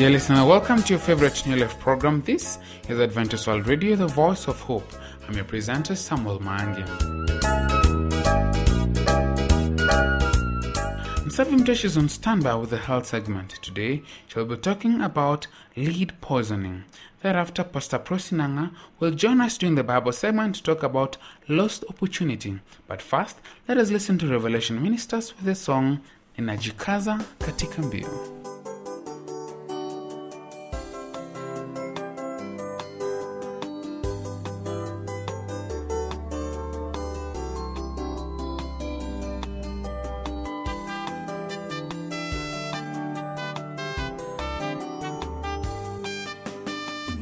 Dear listener, welcome to your favorite New Life program. This is Adventist World Radio, the voice of hope. I'm your presenter, Samuel Mangi. Msavi Mtesh is on standby with the health segment. Today, she'll be talking about lead poisoning. Thereafter, Pastor Prosinanga will join us during the Bible segment to talk about lost opportunity. But first, let us listen to Revelation Ministers with the song Ninajikaza katika mbio.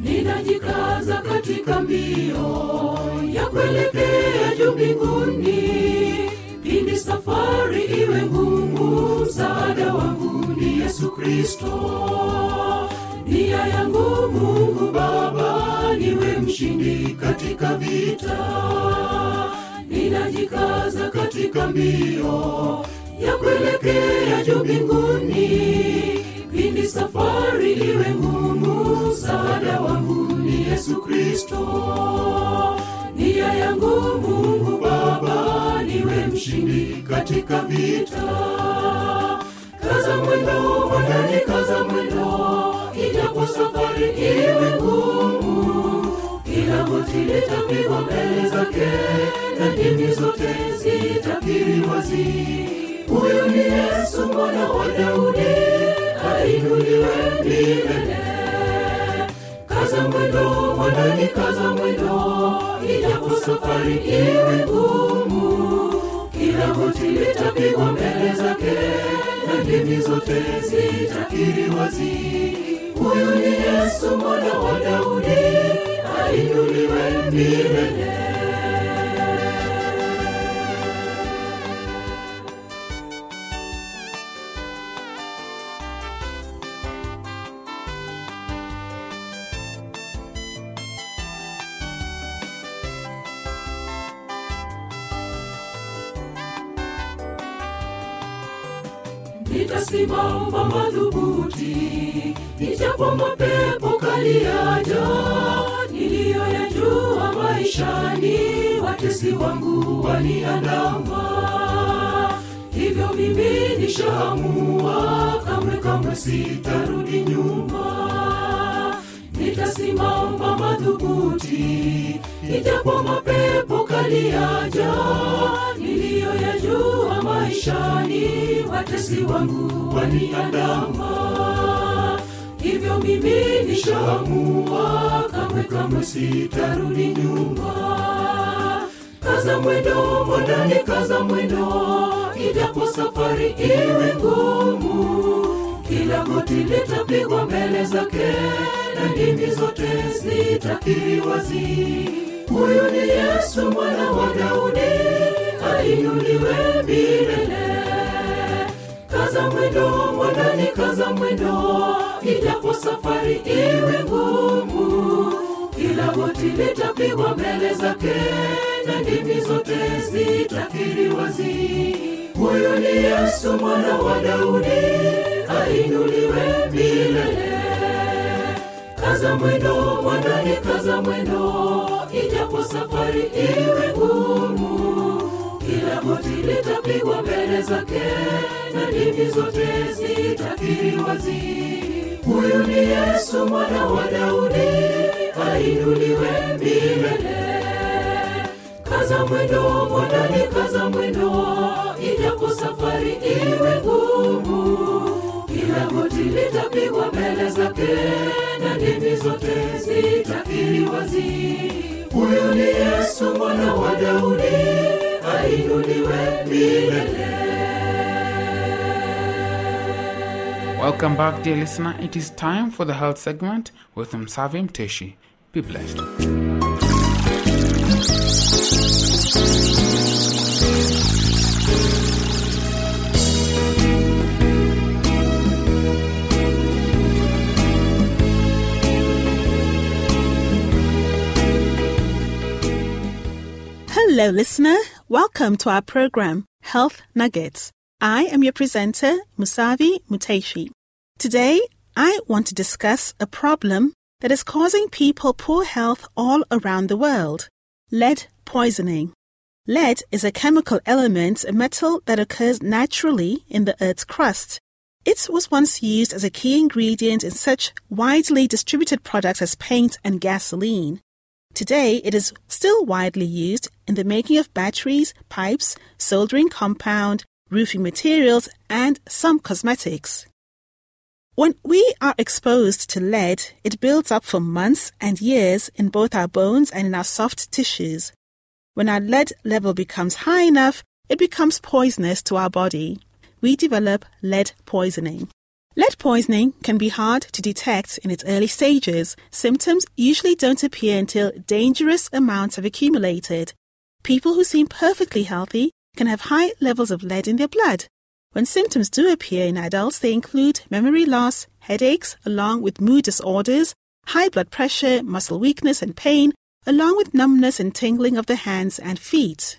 Ninajikaza katika mbio ya kuelekea juu mbinguni pindi safari iwe ngumu msaada wangu ni yesu kristo. Nia yangu mungu baba niwe mshindi katika vita. Ninajikaza katika mbio ya kuelekea juu mbinguni pindi safari iwe ngumu msaada wangu ni yesu kristo. Nia yangu mungu baba niwe mshindi katika vita. Kaza mwendo mwandani kaza mwendo. Ijapo safari iwe ngumu kila goti litapigwa mbele zake na dini zote zitakiri wazi. Huyu ni yesu mwana wa daudi ainuliwe milele kaza mwendo mwandani kaza mwendo ijapo safari iwe ngumu kila goti litapigwa mbele zake na ndimi zote zitakiri wazi huyu ni yesu mwana wa daudi ainuliwe milele madhubuti ijapo mapepo kali yaja niliyoyajua maishani watesi wangu waniandama hivyo mimi nishaamua kamwe kamwe sitarudi nyuma. Nitasimama madhubuti ijapo mapepo kali yaja niliyoyajua maishani watesi wangu waniandama hivyo mimi nishaamua kamwe kamwe sitarudi nyuma. Kaza mwendo mwandani kaza mwendo ijapo safari iwe ngumu. Kila goti litapigwa mbele zake na ndimi zote zitakiri wazi huyu ni yesu mwana wa daudi ainuliwe milele. Kaza mwendo mwandani kaza mwendo ijapo safari iwe ngumu kila goti litapigwa mbele zake na ndimi zote zitakiri wazi huyu ni yesu mwana wa daudi ainuliwe milele. Kaza mwendo mwanani, kaza mwendo ijapo safari iwe ngumu kila goti litapigwa mbele zake na ndimi zote zitakiri wazi huyu ni yesu mwana wa daudi ainuliwe milele. Kaza mwendo mwanani kaza mwendo ijapo safari iwe ngumu. Kila goti litapigwa mbele zake na ndimi zote zitakiri wazi huyu ni yesu mwana wa daudi ainuliwe milele Welcome back, dear listener. It is time for the health segment with Msavi Teshi. Be blessed. Hello, listener. Welcome to our program, Health Nuggets. I am your presenter, Musavi Muteshi. Today, I want to discuss a problem that is causing people poor health all around the world lead poisoning. Lead is a chemical element, a metal that occurs naturally in the Earth's crust. It was once used as a key ingredient in such widely distributed products as paint and gasoline. Today, it is still widely used in the making of batteries, pipes, soldering compound, roofing materials, and some cosmetics. When we are exposed to lead, it builds up for months and years in both our bones and in our soft tissues. When our lead level becomes high enough, it becomes poisonous to our body. We develop lead poisoning. Lead poisoning can be hard to detect in its early stages. Symptoms usually don't appear until dangerous amounts have accumulated. People who seem perfectly healthy can have high levels of lead in their blood. When symptoms do appear in adults, they include memory loss, headaches, along with mood disorders, high blood pressure, muscle weakness and pain, along with numbness and tingling of the hands and feet.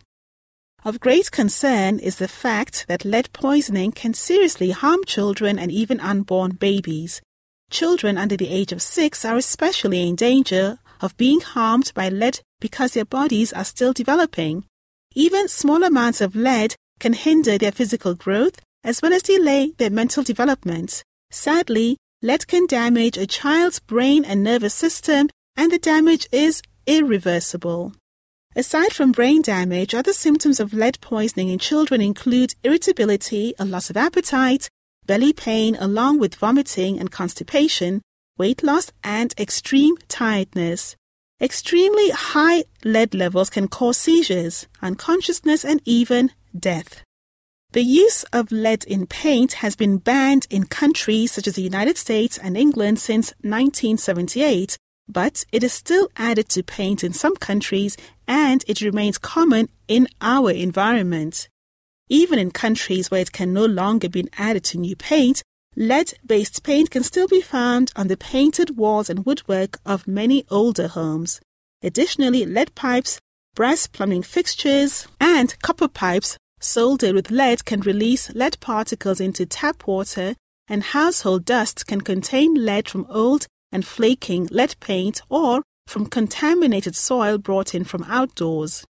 Of great concern is the fact that lead poisoning can seriously harm children and even unborn babies. Children under the age of six are especially in danger of being harmed by lead because their bodies are still developing. Even small amounts of lead can hinder their physical growth as well as delay their mental development. Sadly, lead can damage a child's brain and nervous system, and the damage is irreversible. Aside from brain damage, other symptoms of lead poisoning in children include irritability, a loss of appetite, belly pain, along with vomiting and constipation, weight loss, and extreme tiredness. Extremely high lead levels can cause seizures, unconsciousness, and even death. The use of lead in paint has been banned in countries such as the United States and England since 1978, but it is still added to paint in some countries and it remains common in our environment. Even in countries where it can no longer be added to new paint, lead based paint can still be found on the painted walls and woodwork of many older homes. Additionally, lead pipes, brass plumbing fixtures, and copper pipes soldered with lead can release lead particles into tap water, and household dust can contain lead from old and flaking lead paint or from contaminated soil brought in from outdoors.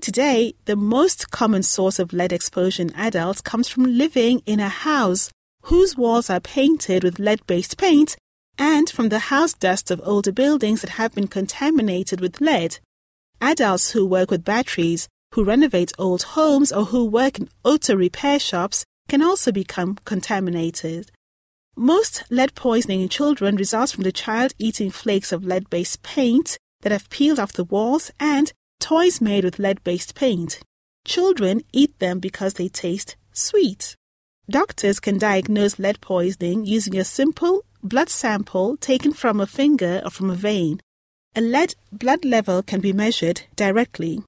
Today, the most common source of lead exposure in adults comes from living in a house whose walls are painted with lead based paint and from the house dust of older buildings that have been contaminated with lead. Adults who work with batteries, who renovate old homes, or who work in auto repair shops can also become contaminated. Most lead poisoning in children results from the child eating flakes of lead based paint that have peeled off the walls and toys made with lead based paint. Children eat them because they taste sweet. Doctors can diagnose lead poisoning using a simple blood sample taken from a finger or from a vein. A lead blood level can be measured directly.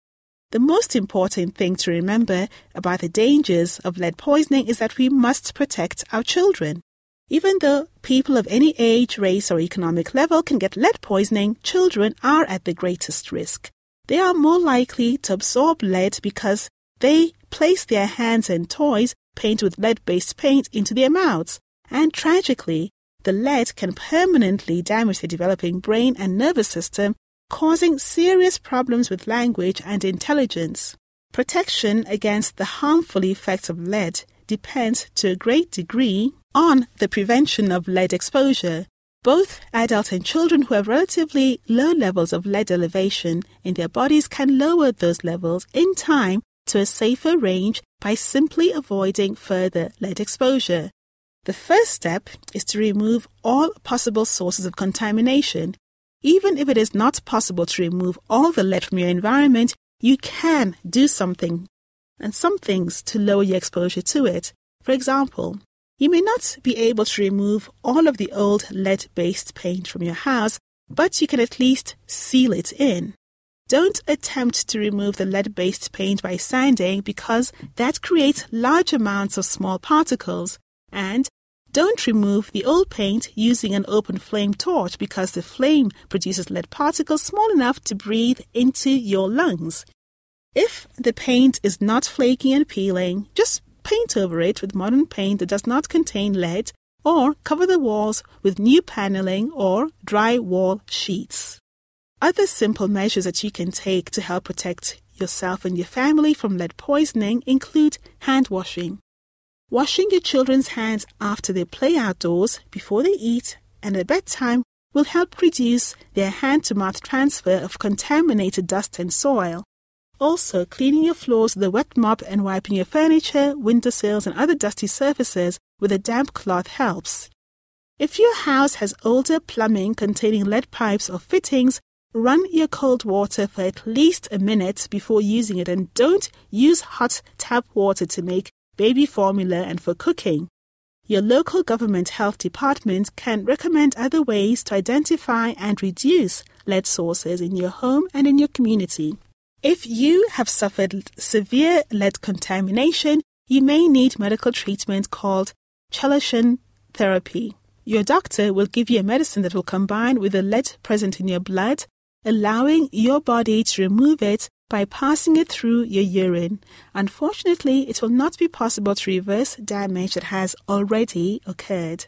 The most important thing to remember about the dangers of lead poisoning is that we must protect our children. Even though people of any age, race, or economic level can get lead poisoning, children are at the greatest risk. They are more likely to absorb lead because they place their hands and toys painted with lead based paint into their mouths. And tragically, the lead can permanently damage the developing brain and nervous system, causing serious problems with language and intelligence. Protection against the harmful effects of lead depends to a great degree on the prevention of lead exposure. Both adults and children who have relatively low levels of lead elevation in their bodies can lower those levels in time to a safer range by simply avoiding further lead exposure. The first step is to remove all possible sources of contamination. Even if it is not possible to remove all the lead from your environment, you can do something and some things to lower your exposure to it. For example, you may not be able to remove all of the old lead based paint from your house, but you can at least seal it in. Don't attempt to remove the lead based paint by sanding because that creates large amounts of small particles. And don't remove the old paint using an open flame torch because the flame produces lead particles small enough to breathe into your lungs. If the paint is not flaking and peeling, just paint over it with modern paint that does not contain lead, or cover the walls with new paneling or dry wall sheets. Other simple measures that you can take to help protect yourself and your family from lead poisoning include hand washing. Washing your children's hands after they play outdoors, before they eat, and at bedtime will help reduce their hand to mouth transfer of contaminated dust and soil. Also, cleaning your floors with a wet mop and wiping your furniture, windowsills, and other dusty surfaces with a damp cloth helps. If your house has older plumbing containing lead pipes or fittings, run your cold water for at least a minute before using it and don't use hot tap water to make baby formula and for cooking. Your local government health department can recommend other ways to identify and reduce lead sources in your home and in your community. If you have suffered severe lead contamination, you may need medical treatment called chelation therapy. Your doctor will give you a medicine that will combine with the lead present in your blood, allowing your body to remove it by passing it through your urine. Unfortunately, it will not be possible to reverse damage that has already occurred.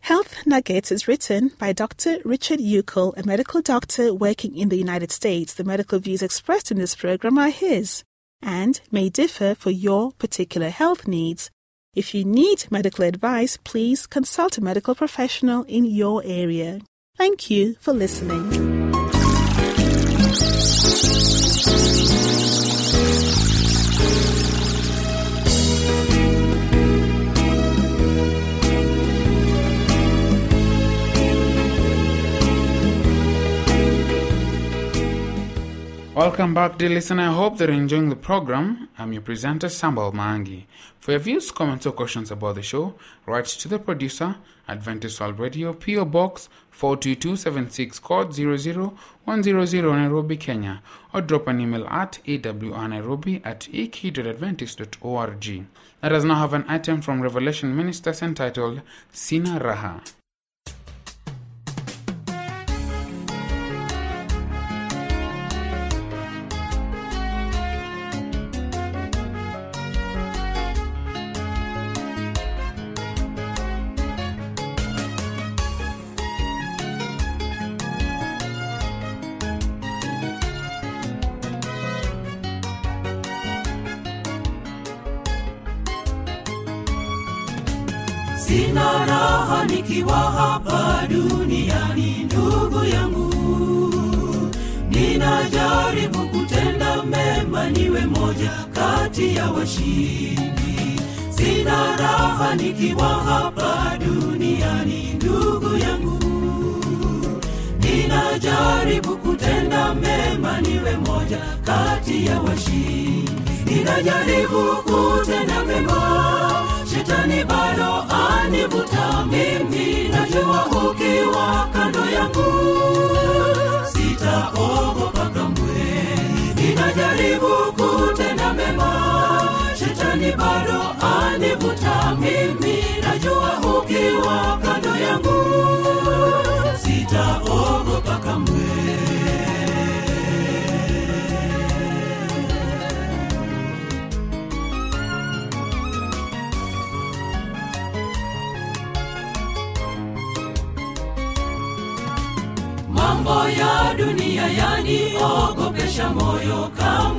Health Nuggets is written by Dr. Richard Uckel, a medical doctor working in the United States. The medical views expressed in this program are his and may differ for your particular health needs. If you need medical advice, please consult a medical professional in your area. Thank you for listening. Música Welcome back, dear listener. I hope that you're enjoying the program. I'm your presenter, Samuel Mangi. For your views, comments, or questions about the show, write to the producer, Adventist World Radio, PO Box 42276, code 00100 Nairobi, Kenya, or drop an email at awrnairobi at ek.adventist.org. Let us now have an item from Revelation Ministers entitled Sina Raha. Sina raha nikiwa hapa duniani ndugu yangu. Ninajaribu kutenda mema niwe moja kati ya washindi. Sina raha nikiwa hapa duniani ndugu yangu. Ninajaribu kutenda mema niwe moja kati ya washindi. Ninajaribu kutenda mema shetani bado anivuta mimi najua ukiwa kando yangu. Sitaogopa kamwe ninajaribu kutenda mema. Shetani bado anivuta mimi najua ukiwa kando yangu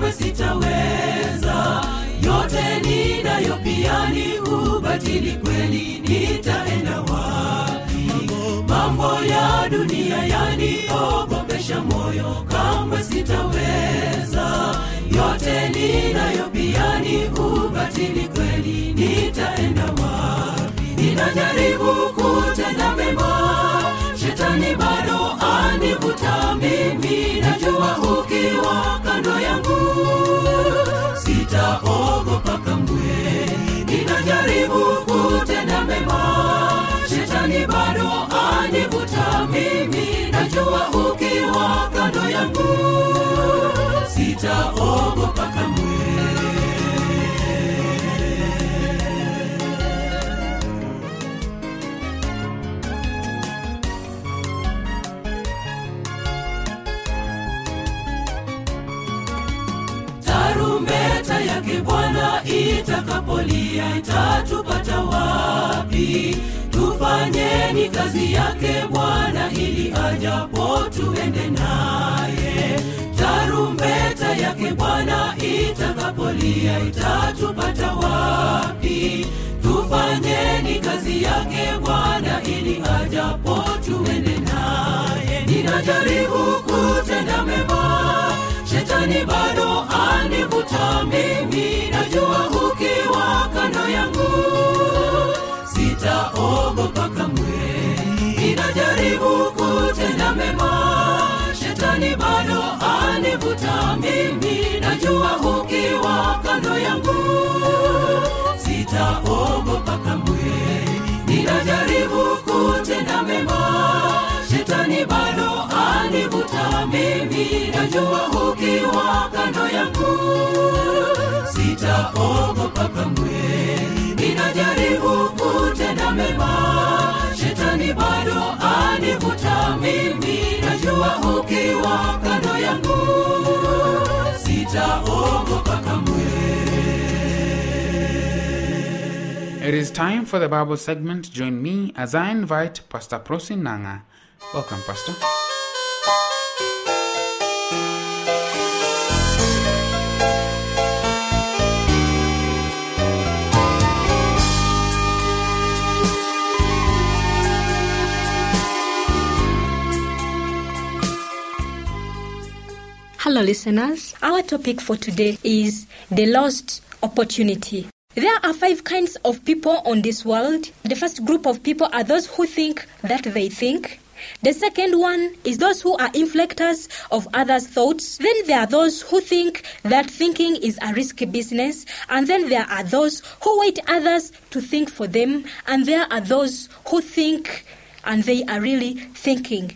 kamwe sitaweza. Yote ninayo pia ni ubatili kweli nitaenda wapi? Mambo ya dunia yaniogombesha moyo kamwe sitaweza. Yote ninayo pia ni ubatili kweli nitaenda wapi? Ninajaribu kutenda mema shetani bado anivuta mimi najua ukiwa kando yangu sitaogopa mbwe ninajaribu kutenda mema. Shetani bado anivuta mimi. Najua ukiwa kando yangu sitaogopa Bwana itakapolia itatupata wapi? Tufanyeni kazi yake Bwana ili ajapo tuende naye. Tarumbeta yake Bwana itakapolia itatupata wapi? Tufanyeni kazi yake Bwana ili ajapo tuende naye. Ninajaribu kuta ninajaribu kutenda mema. Shetani bado anivuta mimi. Najua ukiwa kando yangu sitaogopa kamwe. Ninajaribu kutenda mema. Shetani bado anivuta mimi. Najua ukiwa kando yangu sitaogopa kamwe ninajaribu kutenda mema shetani bado anivuta mimi najua ukiwa kando yangu It is time for the Bible segment. Join me as I invite Pastor Prosi Nanga. Welcome, Pastor. Hello, listeners. Our topic for today is the lost opportunity. There are five kinds of people on this world. The first group of people are those who think that they think. The second one is those who are inflectors of others' thoughts. Then there are those who think that thinking is a risky business. And then there are those who wait others to think for them. And there are those who think and they are really thinking.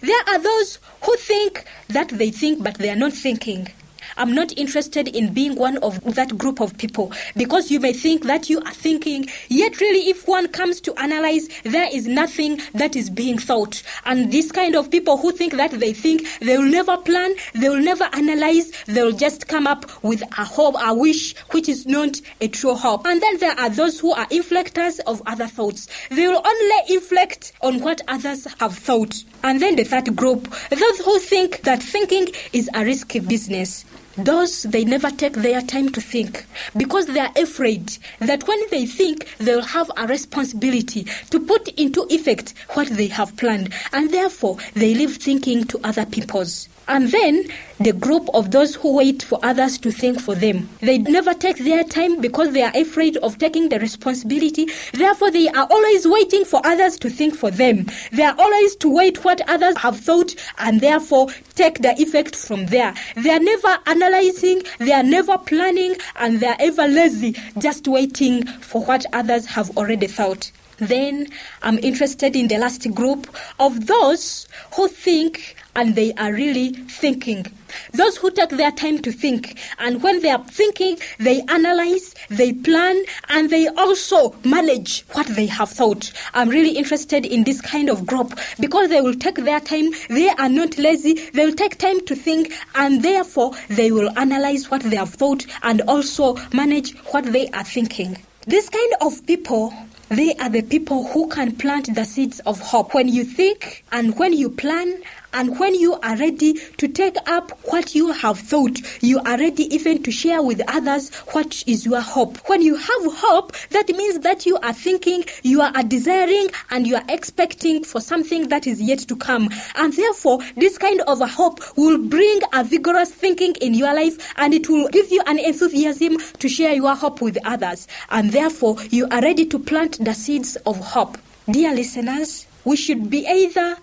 There are those who think that they think, but they are not thinking. I'm not interested in being one of that group of people because you may think that you are thinking, yet, really, if one comes to analyze, there is nothing that is being thought. And this kind of people who think that they think, they will never plan, they will never analyze, they will just come up with a hope, a wish, which is not a true hope. And then there are those who are inflectors of other thoughts. They will only inflect on what others have thought. And then the third group, those who think that thinking is a risky business. Those they never take their time to think because they are afraid that when they think they'll have a responsibility to put into effect what they have planned and therefore they leave thinking to other people's. And then the group of those who wait for others to think for them. They never take their time because they are afraid of taking the responsibility. Therefore, they are always waiting for others to think for them. They are always to wait what others have thought and therefore take the effect from there. They are never analyzing, they are never planning, and they are ever lazy, just waiting for what others have already thought. Then I'm interested in the last group of those who think and they are really thinking. Those who take their time to think, and when they are thinking, they analyze, they plan, and they also manage what they have thought. I'm really interested in this kind of group because they will take their time, they are not lazy, they will take time to think, and therefore they will analyze what they have thought and also manage what they are thinking. This kind of people they are the people who can plant the seeds of hope. When you think and when you plan and when you are ready to take up what you have thought, you are ready even to share with others what is your hope. When you have hope, that means that you are thinking, you are desiring, and you are expecting for something that is yet to come. And therefore, this kind of a hope will bring a vigorous thinking in your life and it will give you an enthusiasm to share your hope with others. And therefore, you are ready to plant the seeds of hope. Dear listeners, we should be either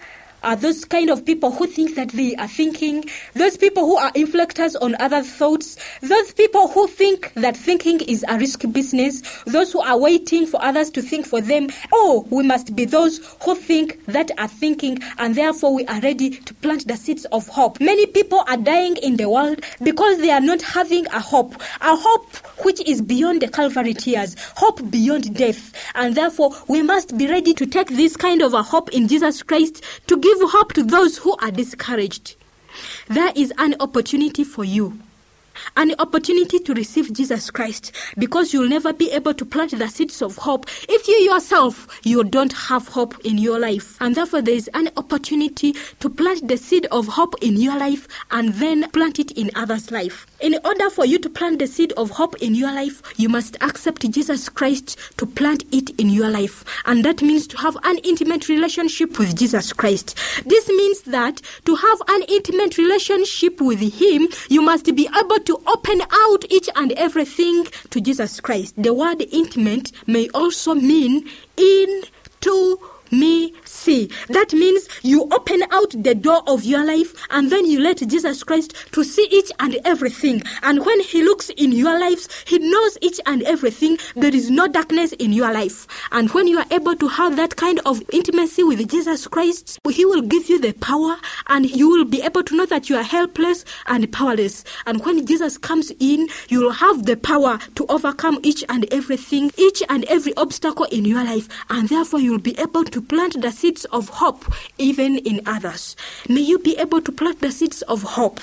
are those kind of people who think that they are thinking, those people who are inflectors on other thoughts, those people who think that thinking is a risky business, those who are waiting for others to think for them. Oh, we must be those who think that are thinking, and therefore we are ready to plant the seeds of hope. Many people are dying in the world because they are not having a hope, a hope which is beyond the Calvary tears, hope beyond death, and therefore we must be ready to take this kind of a hope in Jesus Christ to give hope to those who are discouraged. There is an opportunity for you. An opportunity to receive Jesus Christ. Because you'll never be able to plant the seeds of hope if you yourself you don't have hope in your life. And therefore there is an opportunity to plant the seed of hope in your life and then plant it in others life. In order for you to plant the seed of hope in your life you must accept Jesus Christ to plant it in your life. And that means to have an intimate relationship with Jesus Christ. This means that to have an intimate relationship with him you must be able to open out each and everything to Jesus Christ. The word intimate may also mean in to me see. That means you open out the door of your life and then you let Jesus Christ to see each and everything. And when he looks in your lives, he knows each and everything. There is no darkness in your life. And when you are able to have that kind of intimacy with Jesus Christ, he will give you the power and you will be able to know that you are helpless and powerless. And when Jesus comes in, you will have the power to overcome each and everything, each and every obstacle in your life. And therefore you'll be able to plant the seeds of hope even in others. May you be able to plant the seeds of hope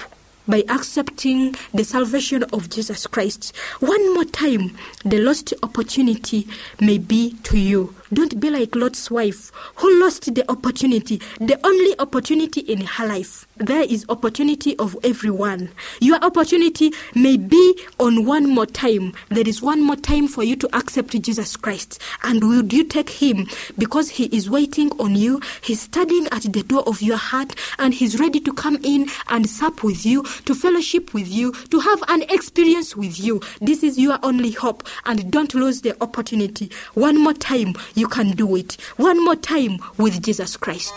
by accepting the salvation of Jesus Christ. One more time, the lost opportunity may be to you. Don't be like Lot's wife who lost the opportunity, the only opportunity in her life. There is opportunity of everyone. Your opportunity may be on one more time. There is one more time for you to accept Jesus Christ. And will you take him? Because he is waiting on you. He's standing at the door of your heart and he's ready to come in and sup with you, to fellowship with you, to have an experience with you. This is your only hope. And don't lose the opportunity. One more time, you can do it. One more time with Jesus Christ.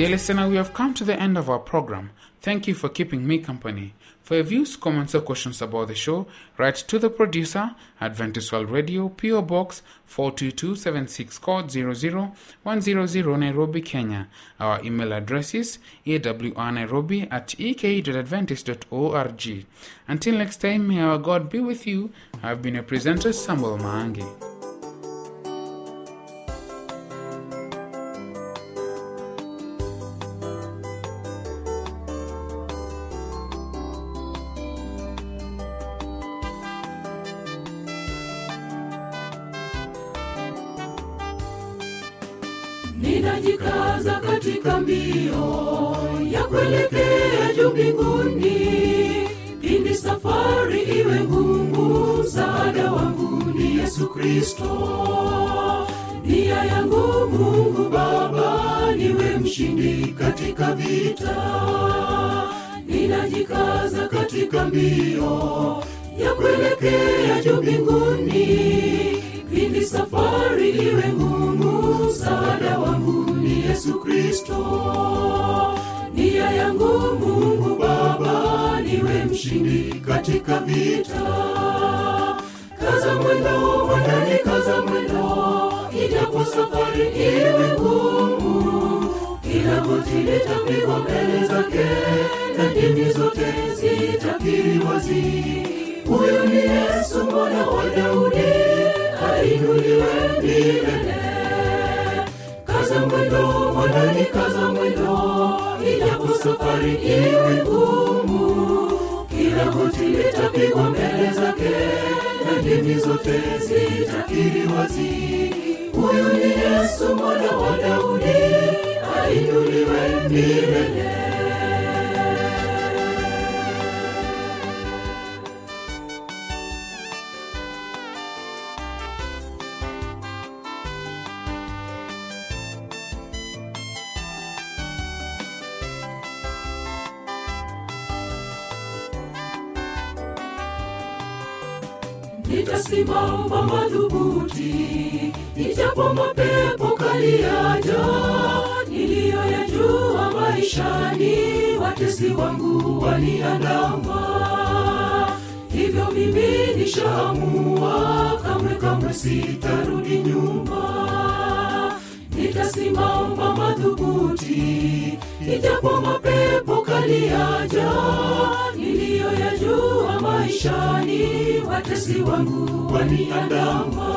Dear listener, we have come to the end of our program. Thank you for keeping me company. For your views, comments, or questions about the show, write to the producer, Adventist World Radio, PO Box 42276, code 00100 Nairobi, Kenya. Our email address is awrnairobi at ek.adventist.org. Until next time, may our God be with you. I've been a presenter, Samuel Maangi. Ninajikaza katika mbio ya kuelekea juu mbinguni. Pindi safari iwe ngumu msaada wangu ni yesu kristo. Nia yangu mungu baba niwe mshindi katika vita. Ninajikaza katika mbio ya kuelekea juu mbinguni. Pindi safari iwe ngumu msaada wangu ni yesu kristo. Nia yangu mungu baba niwe mshindi katika vita. Kaza mwendo mwandani kaza mwendo ijapo safari iwe ngumu. Kila goti litapigwa mbele zake na dini zote zitakiri wazi. Huyu ni yesu mwana wa daudi ainuliwe milele kaza mwendo mwandani kaza mwendo ijapo safari iwe ngumu. Kila goti litapigwa mbele zake na dini zote zitakiri wazi. Huyu ni yesu mwana wa daudi ainuliwe milele nitasimama madhubuti ijapo mapepo kali yaja niliyoyajua maishani watesi wangu waniandama hivyo mimi nishaamua kamwe kamwe sitarudi nyuma. Nitasimama madhubuti ijapo mapepo kali yaliyaja niliyoyajua maishani watesi wangu waniandama.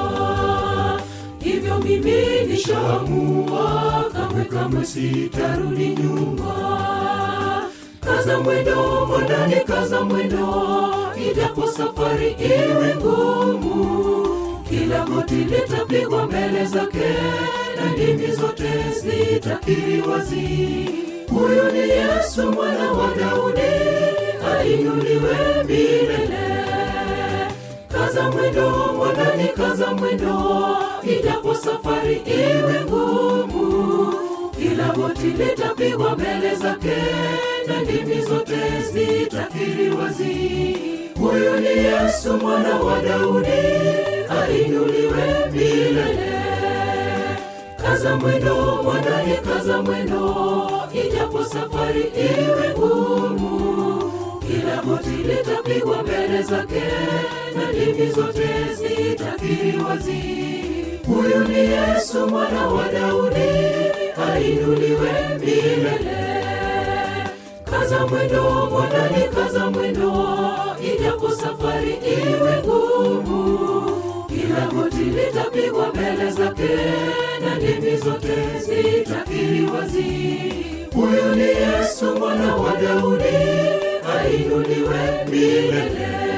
Hivyo mimi nishaamua kamwe kamwe sitarudi nyuma. Kaza mwendo mwandani kaza mwendo ijapo safari iwe ngumu. Kila goti litapigwa mbele zake na ndimi zote zitakiri wazi huyu ni yesu mwana wa daudi ainuliwe milele. Kaza mwendo mwanani kaza mwendo ijapo safari iwe ngumu. Kila goti litapigwa mbele zake na ndimi zote zitakiri wazi. Huyu ni yesu mwana wa daudi ainuliwe milele kaza mwendo mwanani kaza mwendo ijapo safari iwe ngumu kila goti litapigwa mbele zake na dini zote zitakiri wazi huyu ni yesu mwana wa daudi ainuliwe milele. Kaza mwendo mwanani kaza mwendo ijapo safari iwe ngumu kila goti litapigwa mbele zote zitakiri wazi huyu ni yesu mwana wa daudi ainuliwe milele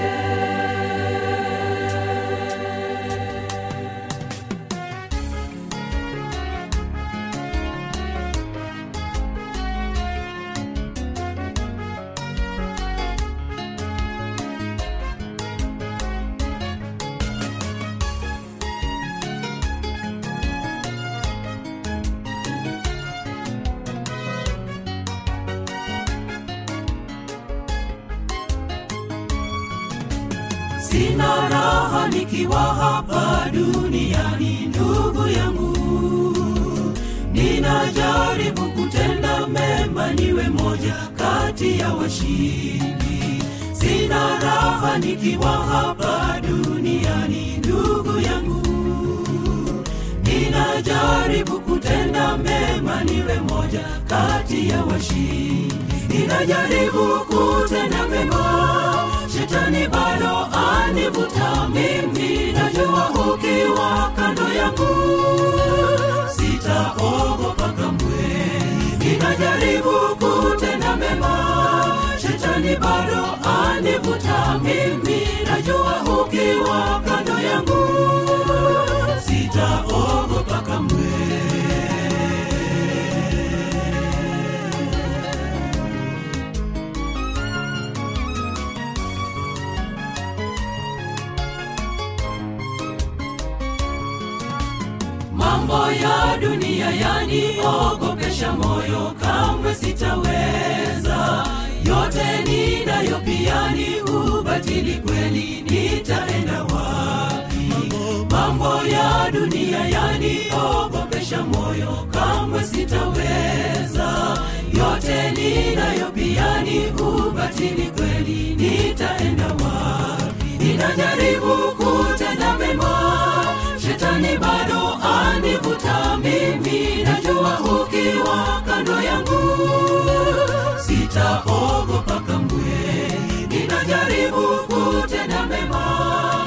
sina raha nikiwa hapa duniani ndugu yangu. Ninajaribu kutenda mema niwe moja kati ya washindi. Ninajaribu kutenda mema shetani bado anivuta mimi. Najua ukiwa kando yangu sitaogopa kamwe. Ninajaribu kutenda mema shetani bado anivuta mimi najua ukiwa kando yangu sitaogopa kamwe. Mambo ya dunia yani ogopesha moyo kamwe sitaweza ubatili kweli nitaenda wapi? Mambo ya dunia yaniogopesha moyo kamwe sitaweza. Yote ninayo pia ni kweli nitaenda wapi? Ninajaribu kutenda mema shetani bado anivuta mimi. Najua ukiwa kando yangu sitaogopa ibukute na mema.